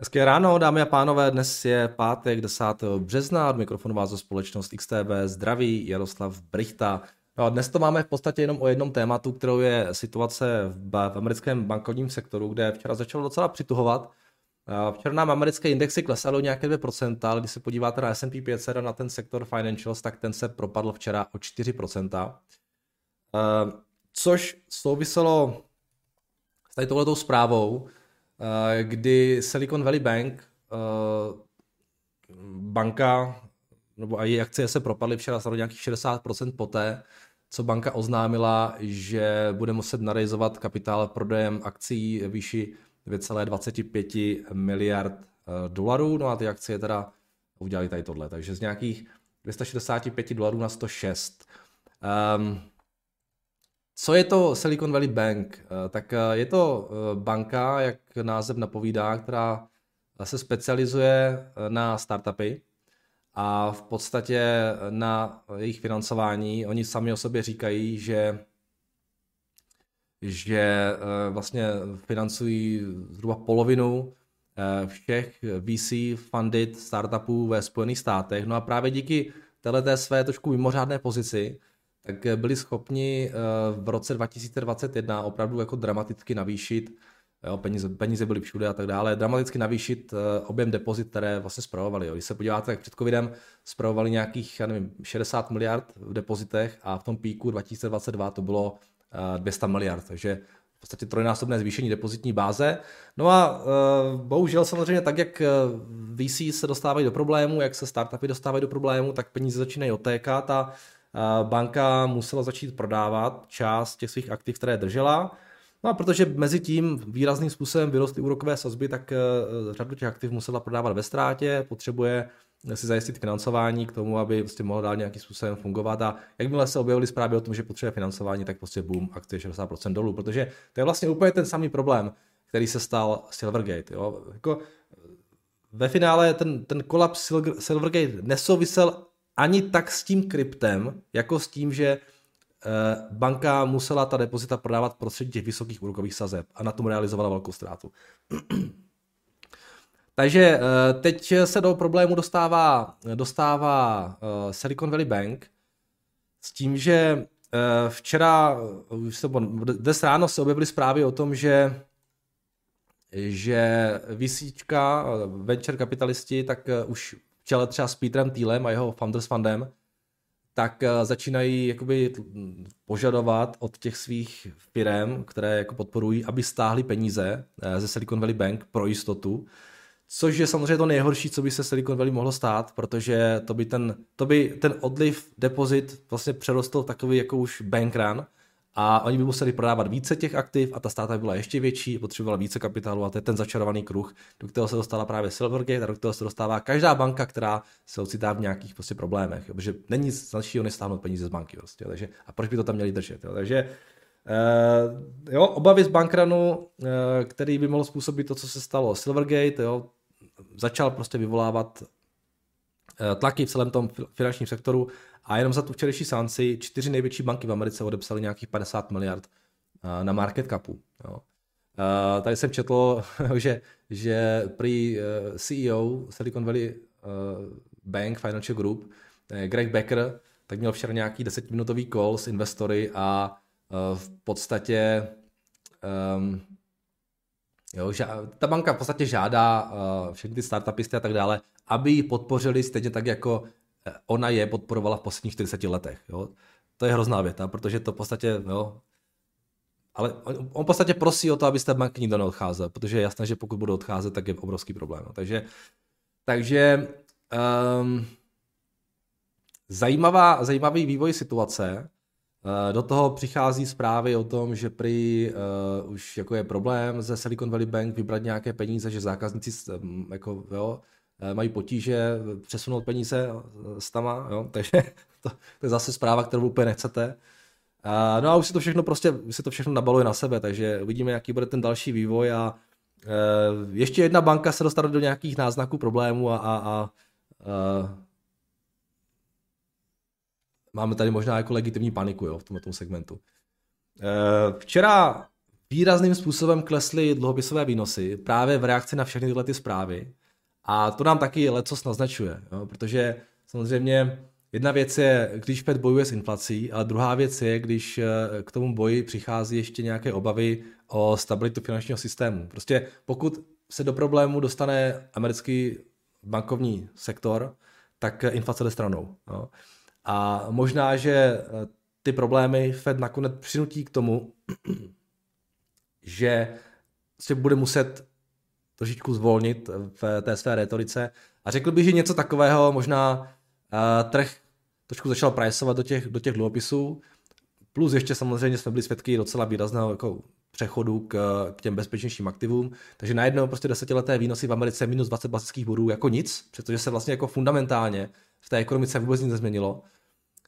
Hezké ráno, dámy a pánové, dnes je pátek 10. března, od mikrofonu vás společnost XTB zdraví Jaroslav Brichta. No a dnes to máme v podstatě jenom o jednom tématu, kterou je situace v, v americkém bankovním sektoru, kde včera začalo docela přituhovat. Včera nám americké indexy klesaly nějaké 2%, ale když se podíváte na S&P 500 a na ten sektor financials, tak ten se propadl včera o 4%. Což souviselo s tady tohletou zprávou, kdy Silicon Valley Bank, eh, banka, nebo a její akcie se propadly včera za nějakých 60% poté, co banka oznámila, že bude muset narejzovat kapitál prodejem akcí výši 2,25 miliard eh, dolarů, no a ty akcie teda udělali tady tohle, takže z nějakých 265 dolarů na 106. Um, co je to Silicon Valley Bank? Eh, tak eh, je to eh, banka, jak název napovídá, která se specializuje na startupy a v podstatě na jejich financování. Oni sami o sobě říkají, že že vlastně financují zhruba polovinu všech VC funded startupů ve Spojených státech. No a právě díky této své trošku mimořádné pozici tak eh, byli schopni eh, v roce 2021 opravdu jako dramaticky navýšit, jo, peníze, peníze byly všude a tak dále, dramaticky navýšit eh, objem depozit, které vlastně spravovali. Jo. Když se podíváte, tak před covidem spravovali nějakých, já nevím, 60 miliard v depozitech a v tom píku 2022 to bylo 200 miliard, takže v podstatě trojnásobné zvýšení depozitní báze. No a bohužel samozřejmě tak, jak VC se dostávají do problému, jak se startupy dostávají do problému, tak peníze začínají otékat a banka musela začít prodávat část těch svých aktiv, které držela. No a protože mezi tím výrazným způsobem vyrostly úrokové sazby, tak eh, řadu těch aktiv musela prodávat ve ztrátě, potřebuje si zajistit financování k tomu, aby prostě mohlo dál nějakým způsobem fungovat. A jakmile se objevily zprávy o tom, že potřebuje financování, tak prostě boom, akcie 60% dolů, protože to je vlastně úplně ten samý problém, který se stal Silvergate. Jo? Jako ve finále ten, ten kolaps Silvergate nesouvisel ani tak s tím kryptem, jako s tím, že eh, banka musela ta depozita prodávat prostředí těch vysokých úrokových sazeb a na tom realizovala velkou ztrátu. Takže eh, teď se do problému dostává, dostává eh, Silicon Valley Bank s tím, že včera, dnes ráno se objevily zprávy o tom, že že vysíčka, venture kapitalisti, tak už čele třeba s Petrem Thielem a jeho Founders Fundem, tak eh, začínají jakoby požadovat od těch svých firm, které jako podporují, aby stáhli peníze eh, ze Silicon Valley Bank pro jistotu, což je samozřejmě to nejhorší, co by se Silicon Valley mohlo stát, protože to by ten, to by ten odliv depozit vlastně přerostl takový jako už bank run, a oni by museli prodávat více těch aktiv a ta státa by byla ještě větší, potřebovala více kapitálu a to je ten začarovaný kruh, do kterého se dostala právě Silvergate a do kterého se dostává každá banka, která se ocitá v nějakých prostě problémech, jo, protože není nic dalšího než stáhnout peníze z banky. Prostě, takže, a proč by to tam měli držet? Jo, takže Uh, jo, obavy z bankranu, uh, který by mohl způsobit to, co se stalo Silvergate, jo, začal prostě vyvolávat tlaky v celém tom finančním sektoru a jenom za tu včerejší sanci čtyři největší banky v Americe odepsaly nějakých 50 miliard eh, na market capu. Jo. Uh, tady jsem četl, že, že prý CEO Silicon Valley Bank Financial Group, Greg Becker, tak měl včera nějaký desetiminutový call s investory a v podstatě um, jo, ža- ta banka v podstatě žádá uh, všechny ty startupisty a tak dále, aby ji podpořili stejně tak jako ona je podporovala v posledních 40 letech. Jo? To je hrozná věta, protože to v podstatě, jo, ale on, on v podstatě prosí o to, abyste banky nikdo neodcházel, protože je jasné, že pokud budou odcházet, tak je obrovský problém. No. Takže, takže um, zajímavá, zajímavý vývoj situace. Uh, do toho přichází zprávy o tom, že prý uh, už jako je problém ze Silicon Valley Bank vybrat nějaké peníze, že zákazníci um, jako, jo, Eh, mají potíže přesunout peníze eh, s tama, jo? takže to, to je zase zpráva, kterou úplně nechcete. A, no a už se to všechno prostě, se to všechno nabaluje na sebe, takže uvidíme, jaký bude ten další vývoj a e, ještě jedna banka se dostane do nějakých náznaků problémů a, a, a, a máme tady možná jako legitimní paniku jo, v tomto segmentu. E, včera výrazným způsobem klesly dluhopisové výnosy právě v reakci na všechny tyhle ty zprávy. A to nám taky lecos naznačuje, jo? protože samozřejmě jedna věc je, když Fed bojuje s inflací, ale druhá věc je, když eh, k tomu boji přichází ještě nějaké obavy o stabilitu finančního systému. Prostě pokud se do problému dostane americký bankovní sektor, tak inflace jde stranou. Jo? A možná, že eh, ty problémy Fed nakonec přinutí k tomu, že se bude muset trošičku zvolnit v té své retorice. A řekl bych, že něco takového možná uh, trh trošku začal priceovat do těch, do těch dluhopisů. Plus ještě samozřejmě jsme byli svědky docela výrazného jako přechodu k, k těm bezpečnějším aktivům. Takže najednou prostě desetileté výnosy v Americe minus 20 basických bodů jako nic, protože se vlastně jako fundamentálně v té ekonomice vůbec nic nezměnilo.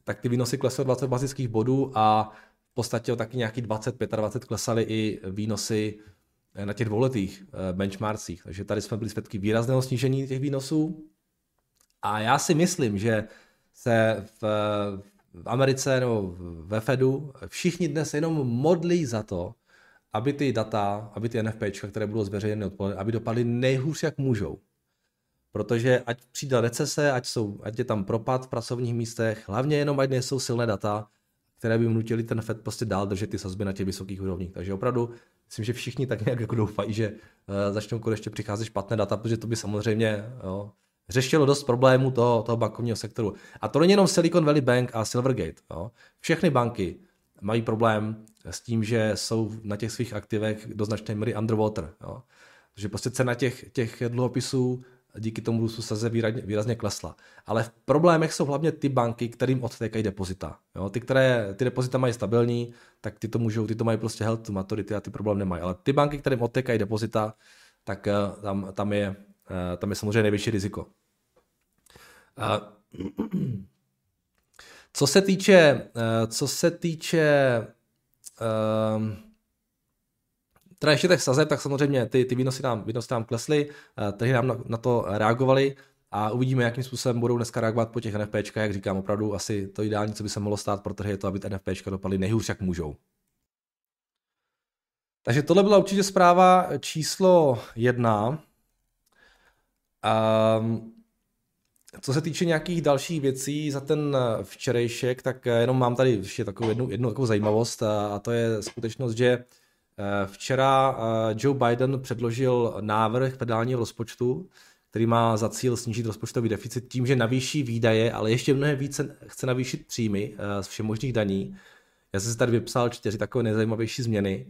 Tak ty výnosy klesly o 20 basických bodů a v podstatě o taky nějaký 20-25 klesaly i výnosy na těch dvouletých eh, benchmarkcích. Takže tady jsme byli svědky výrazného snížení těch výnosů. A já si myslím, že se v, v Americe nebo ve Fedu všichni dnes jenom modlí za to, aby ty data, aby ty NFPčka, které budou zveřejněny odpoledne, aby dopadly nejhůř, jak můžou. Protože ať přijde recese, ať, jsou, ať je tam propad v pracovních místech, hlavně jenom ať nejsou silné data, které by nutili ten Fed prostě dál držet ty sazby na těch vysokých úrovních. Takže opravdu myslím, že všichni tak nějak jako doufají, že uh, začnou konečně přicházet špatné data, protože to by samozřejmě jo, řešilo dost problémů toho, toho bankovního sektoru. A to není jenom Silicon Valley Bank a Silvergate. Jo. Všechny banky mají problém s tím, že jsou na těch svých aktivech do značné míry underwater. Jo. Takže prostě cena těch, těch dluhopisů díky tomu růstu saze výrazně, výrazně klesla. Ale v problémech jsou hlavně ty banky, kterým odtékají depozita. Jo? Ty, které ty depozita mají stabilní, tak ty to můžou, ty to mají prostě health maturity a ty problém nemají. Ale ty banky, kterým odtékají depozita, tak uh, tam, tam, je, uh, tam je samozřejmě největší riziko. Uh, co se týče, uh, co se týče Teda ještě těch sazeb, tak samozřejmě ty, ty výnosy nám, výnosy nám klesly, eh, trhy nám na, na to reagovali a uvidíme, jakým způsobem budou dneska reagovat po těch NFPčkách, jak říkám, opravdu asi to ideální, co by se mohlo stát pro trhy, je to, aby ty dopadly nejhůř, jak můžou. Takže tohle byla určitě zpráva číslo jedna. Um, co se týče nějakých dalších věcí za ten včerejšek, tak jenom mám tady ještě takovou jednu, jednu takovou zajímavost a, a to je skutečnost, že Eh, včera eh, Joe Biden předložil návrh federálního rozpočtu, který má za cíl snížit rozpočtový deficit tím, že navýší výdaje, ale ještě mnohem více chce navýšit příjmy eh, z všemožných daní. Já jsem si tady vypsal čtyři takové nejzajímavější změny.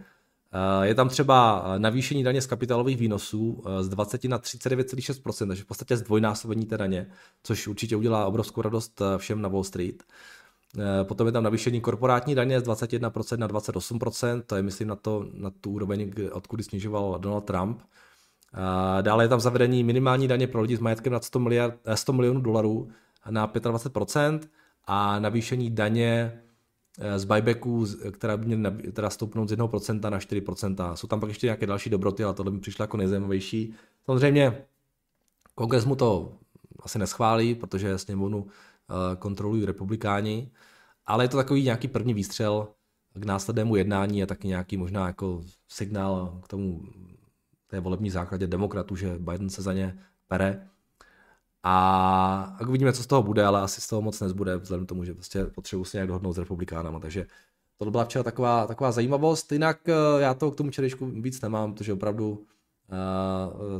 Je tam třeba navýšení daně z kapitálových výnosů z 20 na 39,6%, takže v podstatě zdvojnásobení té daně, což určitě udělá obrovskou radost všem na Wall Street. Eh, potom je tam navýšení korporátní daně z 21% na 28%, to je myslím na, to, na tu úroveň, odkud snižoval Donald Trump. Eh, dále je tam zavedení minimální daně pro lidi s majetkem nad 100, miliard, 100 eh, milionů dolarů na 25% a navýšení daně z buybacků, která by měly teda stoupnout z 1% na 4%. Jsou tam pak ještě nějaké další dobroty, ale tohle mi přišlo jako nejzajímavější. Samozřejmě kongres mu to asi neschválí, protože sněmovnu Eh, kontrolují republikáni, ale je to takový nějaký první výstřel k následnému jednání a taky nějaký možná jako signál k tomu té volební základě demokratů, že Biden se za ně pere. A, a uvidíme, co z toho bude, ale asi z toho moc nezbude, vzhledem k tomu, že prostě potřebuji se nějak dohodnout s republikánama. Takže to byla včera taková, taková zajímavost. Jinak eh, já to k tomu včerejšku víc nemám, protože opravdu Eh,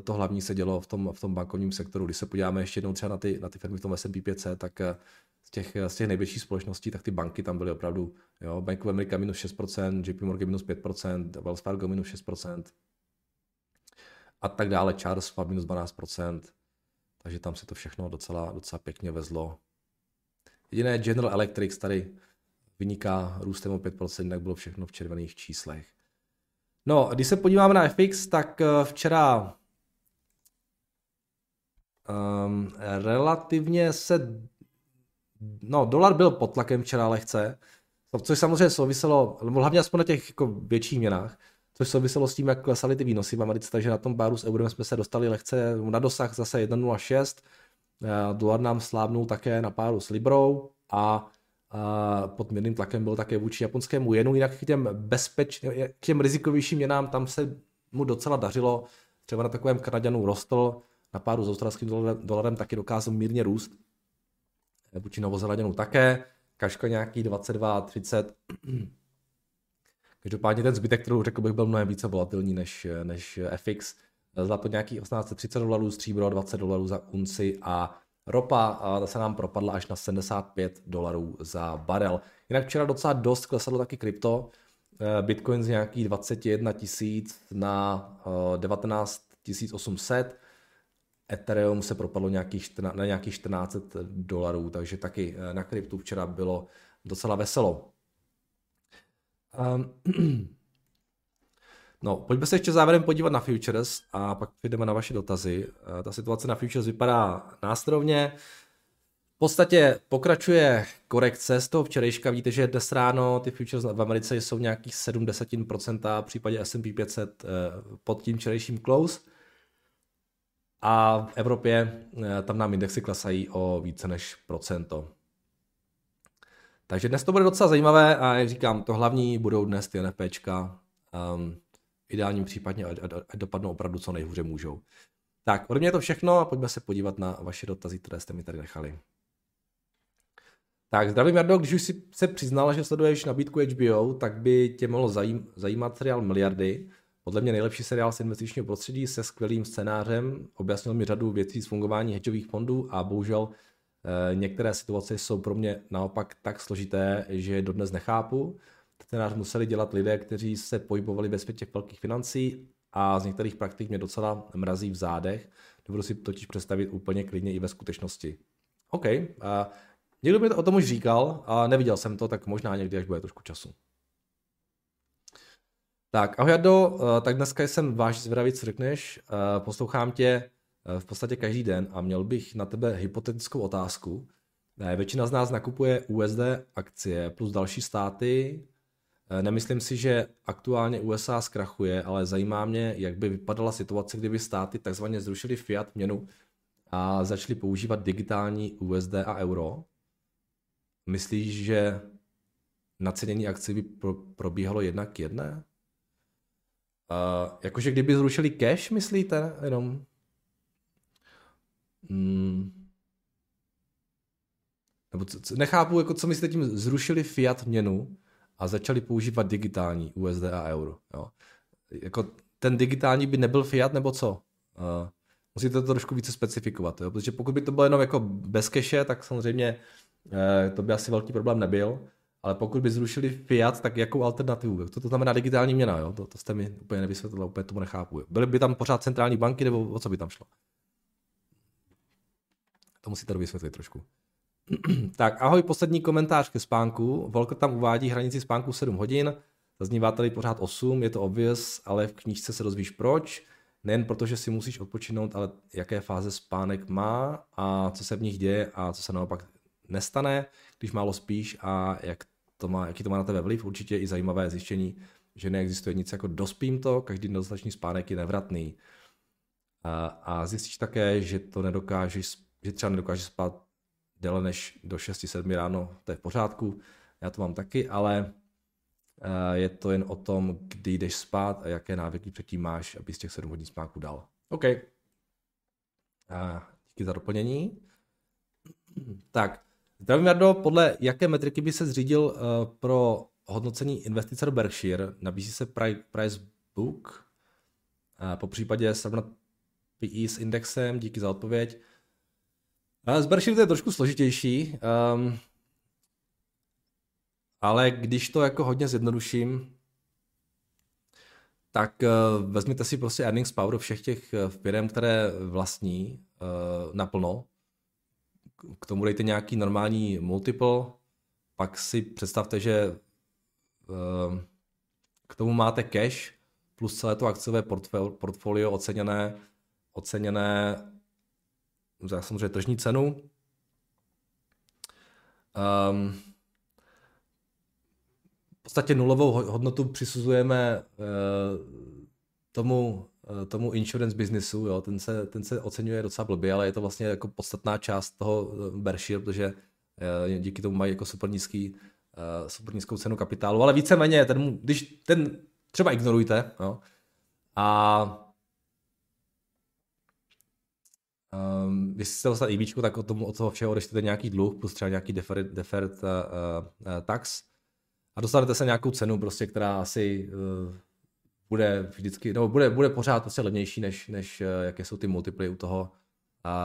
to hlavní se dělo v tom, v tom bankovním sektoru. Když se podíváme ještě jednou třeba na ty, na ty firmy v tom S&P 500, tak eh, z těch, z těch největších společností, tak ty banky tam byly opravdu, jo, Bank of America minus 6%, JP Morgan minus 5%, Wells Fargo minus 6%, a tak dále, Charles Schwab minus 12%, takže tam se to všechno docela, docela pěkně vezlo. Jediné General Electric tady vyniká růstem o 5%, jinak bylo všechno v červených číslech. No, když se podíváme na FX, tak eh, včera um, relativně se, no, dolar byl pod tlakem včera lehce, což samozřejmě souviselo, nebo hlavně aspoň na těch jako větších měnách, což souviselo s tím, jak klesaly ty výnosy v Americe, takže na tom páru s eurem jsme se dostali lehce na dosah zase 1,06, eh, dolar nám slábnul také na páru s Librou a pod mírným tlakem byl také vůči japonskému jenu, jinak k těm, bezpeč, k těm rizikovějším měnám tam se mu docela dařilo, třeba na takovém Kanaděnu rostl, na páru s australským dolarem, dolarem taky dokázal mírně růst, vůči Novozelanděnu také, kaška nějaký 22, 30. Každopádně ten zbytek, kterou řekl bych, byl mnohem více volatilní než, než FX. Zlato nějaký 1830 dolarů, stříbro 20 dolarů za unci a ropa se nám propadla až na 75 dolarů za barel. Jinak včera docela dost klesalo taky krypto. Eh, Bitcoin z nějakých 21 tisíc na 19 eh, 800. Ethereum se propadlo nějakých, na nějakých 14 dolarů, takže taky eh, na kryptu včera bylo docela veselo. Um, no, pojďme se ještě závěrem podívat na futures a pak půjdeme na vaše dotazy. Eh, ta situace na futures vypadá následovně. V podstatě pokračuje korekce z toho včerejška. Víte, že dnes ráno ty futures v Americe jsou nějakých 70%, v případě S&P 500 eh, pod tím včerejším close. A v Evropě eh, tam nám indexy klesají o více než procento. Takže dnes to bude docela zajímavé a jak říkám, to hlavní budou dnes ty NFPčka. Um, ideálním případě, ať, dopadnou opravdu co nejhůře můžou. Tak, ode mě je to všechno a pojďme se podívat na vaše dotazy, které jste mi tady nechali. Tak, zdravím Jardo, když už si se přiznal, že sleduješ nabídku HBO, tak by tě mohlo zajím, zajímat seriál Miliardy. Podle mě nejlepší seriál z investičního prostředí se skvělým scénářem, objasnil mi řadu věcí z fungování hedžových fondů a bohužel Eh, některé situace jsou pro mě naopak tak složité, že je dodnes nechápu. Scénář museli dělat lidé, kteří se pohybovali ve světě velkých financí a z některých praktik mě docela mrazí v zádech. Dovedu si totiž představit úplně klidně i ve skutečnosti. OK, uh, někdo by to o tom už říkal a neviděl jsem to, tak možná někdy, až bude trošku času. Tak, ahoj Jardo, uh, tak dneska jsem váš zvědavý, co řekneš. Uh, poslouchám tě Eh, v podstatě každý den a měl bych na tebe hypotetickou otázku. Eh, většina z nás nakupuje USD akcie plus další státy. Eh, nemyslím si, že aktuálně USA zkrachuje, ale zajímá mě, jak by vypadala situace, kdyby státy takzvaně zrušili fiat měnu a začali používat digitální USD a euro. Myslíš, že nacenění akcí by pro, probíhalo jednak jedné? Uh, jakože kdyby zrušili cash, myslíte? Jenom Hmm. Nebo co, co, nechápu, jako co myslíte tím, zrušili fiat měnu a začali používat digitální USD a euro. Jo. Jako ten digitální by nebyl fiat, nebo co? Uh, musíte to trošku více specifikovat, jo? protože pokud by to bylo jenom jako bez keše, tak samozřejmě uh, to by asi velký problém nebyl, ale pokud by zrušili fiat, tak jakou alternativu? Co to znamená digitální měna? Jo? To, to jste mi úplně nevysvětlili, úplně tomu nechápu. Byly by tam pořád centrální banky, nebo o co by tam šlo? To musíte vysvětlit trošku. tak, ahoj, poslední komentář ke spánku. Volker tam uvádí hranici spánku 7 hodin, zaznívá tady pořád 8, je to obvious, ale v knížce se dozvíš proč. Nejen proto, že si musíš odpočinout, ale jaké fáze spánek má a co se v nich děje a co se naopak nestane, když málo spíš a jak to má, jaký to má na tebe vliv. Určitě i zajímavé zjištění, že neexistuje nic jako dospím to, každý nedostatečný spánek je nevratný. A, a zjistíš také, že to nedokážeš že třeba nedokáže spát déle než do 6-7 ráno, to je v pořádku, já to mám taky, ale eh, je to jen o tom, kdy jdeš spát a jaké návyky předtím máš, aby z těch 7 hodin spánku dal. OK. Díky za doplnění. Tak, zdravím Jardo, podle jaké metriky by se zřídil eh, pro hodnocení investice do Berkshire? Nabízí se price book, po případě srovnat PE s indexem, díky za odpověď. S Berkshire to je trošku složitější, um, ale když to jako hodně zjednoduším, tak uh, vezměte si prostě earnings power všech těch eh, firm, které vlastní uh, naplno. K tomu dejte nějaký normální multiple, pak si představte, že uh, k tomu máte cash plus celé to akciové portfolio oceněné, oceněné za samozřejmě tržní cenu. Um, v podstatě nulovou hodnotu přisuzujeme uh, tomu, uh, tomu insurance businessu, jo, ten se, ten se oceňuje docela blbě, ale je to vlastně jako podstatná část toho Berkshire, protože díky tomu mají jako super nízký, super nízkou cenu kapitálu, ale víceméně, ten, když ten třeba ignorujte, no, a Um, když jste dostat IBčku, e tak od, tomu, od toho všeho odečtete nějaký dluh plus třeba nějaký deferred, deferred uh, uh, tax a dostanete se nějakou cenu, prostě, která asi uh, bude vždycky, no bude, bude pořád prostě levnější, než, než uh, jaké jsou ty multiply u toho,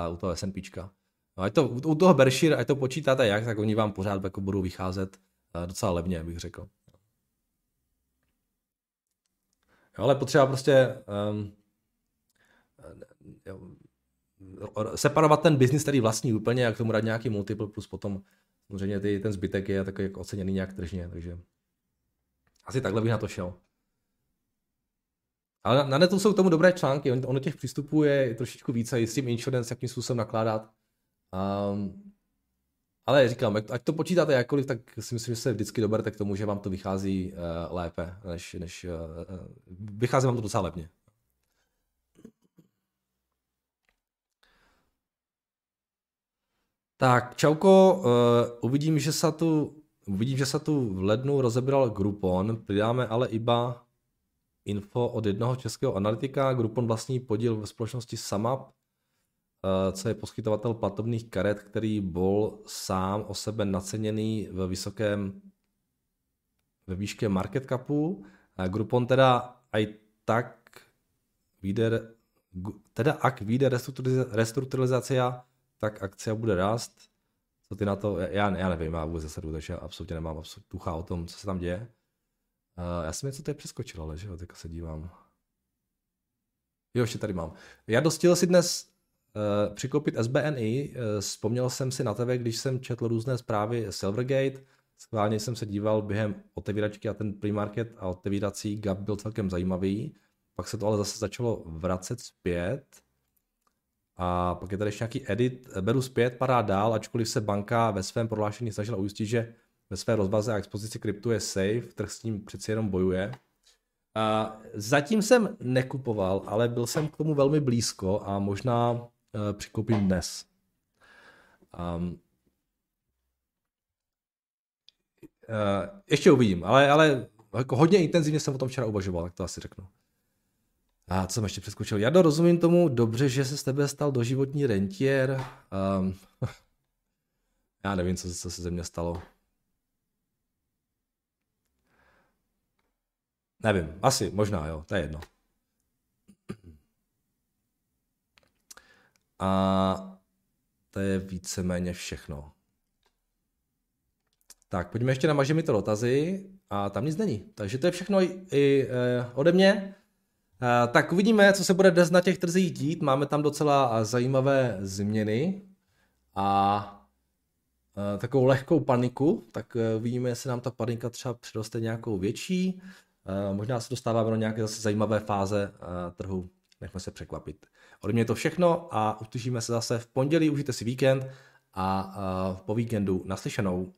uh, u toho S&Pčka. No, ať to, u toho Berkshire, ať to počítáte jak, tak oni vám pořád jako budou vycházet uh, docela levně, bych řekl. Jo, ale potřeba prostě um, separovat ten biznis, který vlastní úplně a k tomu dát nějaký multiple plus potom samozřejmě ty, ten zbytek je takový jako oceněný nějak tržně, takže asi takhle bych na to šel. Ale na, na netu jsou k tomu dobré články, ono těch přístupů je trošičku více, i s tím insurance, jakým způsobem nakládat. Um, ale říkám, ať to počítáte jakkoliv, tak si myslím, že se vždycky doberete k tomu, že vám to vychází uh, lépe, než, než uh, vychází vám to docela levně. Tak, čauko, uh, uvidím, že se tu, uvidím, že se tu v lednu rozebral Groupon, přidáme ale iba info od jednoho českého analytika. Groupon vlastní podíl ve společnosti Samap, uh, co je poskytovatel platobních karet, který byl sám o sebe naceněný ve vysokém ve výške market capu. Groupon teda aj tak vyjde, teda ak vyjde restrukturalizace tak akcia bude rást. Co ty na to? Já, já nevím, já vůbec zasedu, takže já absolutně nemám absolutně tucha o tom, co se tam děje. Uh, já jsem něco tady přeskočil, ale že jo, teďka se dívám. Jo, ještě tady mám. Já dostil si dnes uh, přikoupit SBNI, uh, vzpomněl jsem si na tebe, když jsem četl různé zprávy Silvergate, schválně jsem se díval během otevíračky a ten pre-market a otevírací gap byl celkem zajímavý, pak se to ale zase začalo vracet zpět, a pak je tady ještě nějaký edit, beru zpět, padá dál, ačkoliv se banka ve svém prohlášení snažila ujistit, že ve své rozvaze a expozici kryptu je safe, trh s tím přeci jenom bojuje. A zatím jsem nekupoval, ale byl jsem k tomu velmi blízko a možná uh, přikoupím dnes. Um, uh, ještě uvidím, ale, ale jako hodně intenzivně jsem o tom včera uvažoval, tak to asi řeknu. A co jsem ještě přeskočil? Já rozumím tomu dobře, že se z tebe stal doživotní rentier. Um, já nevím, co, co se ze mě stalo. Nevím, asi, možná jo, to je jedno. A to je víceméně všechno. Tak, pojďme ještě na maže mi to dotazy a tam nic není. Takže to je všechno i, i e, ode mě. Eh, tak uvidíme, co se bude dnes na těch trzích dít. Máme tam docela eh, zajímavé změny a eh, takovou lehkou paniku, tak uvidíme, jestli nám ta panika třeba přiroste nějakou větší. Možná se dostáváme do nějaké zase zajímavé fáze trhu. Nechme se překvapit. Ode mě je to všechno a uslyšíme se zase v pondělí. Užijte si víkend a po víkendu naslyšenou.